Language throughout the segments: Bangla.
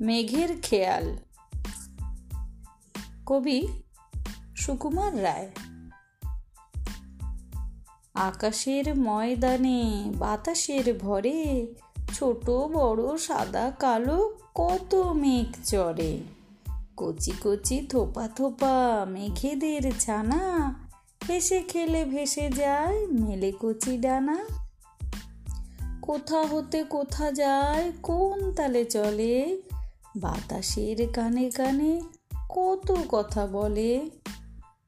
মেঘের খেয়াল। কবি সুকুমার রায়। আকাশের ময়দানে, বাতাসের ভরে, ছোট, বড়, সাদা, কালো, কত মেঘ চড়ে। কচি কচি, থোপা থোপা, মেঘেদের ছানা হেসে খেলে ভেসে যায়, মেলে কচি ডানা। কোথা হতে কোথা যায়, কোন তালে চলে বাতাসের কানে কানে কত কথা বলে।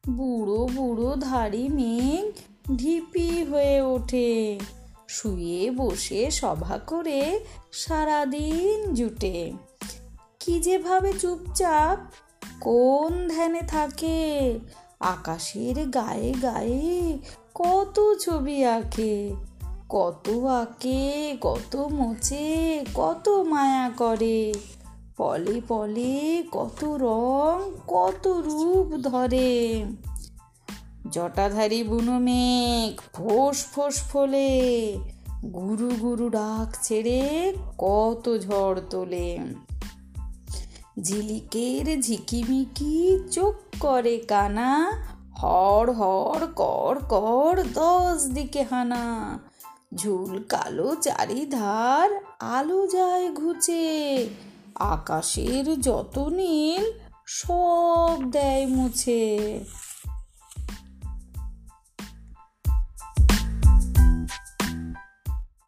বুড়ো বুড়ো ধাড়ি মেঘ ঢিপি হয়ে ওঠে। শুয়ে বসে সভা করে সারাদিন জুটে। কি যেভাবে চুপচাপ কোন ধ্যানে থাকে। আকাশের গায়ে গায়ে কত ছবি আঁকে। কত আঁকে, কত মোচে, কত মায়া করে। পলে পলে কত রং, কত রূপ ধরে। জটাধারী বুনো মেঘ, ফোস ফোস ফোলে। গুরু গুরু ডাক ছেড়ে কত ঝড় তোলে। ঝিলিকের ঝিকিমিকি চোখ করে কানা হর হর কর কর দশ দিকে হানা। ঝুল কালো চারিধার আলো যায় ঘুচে আকাশের যত নীল সব দেয় মুছে।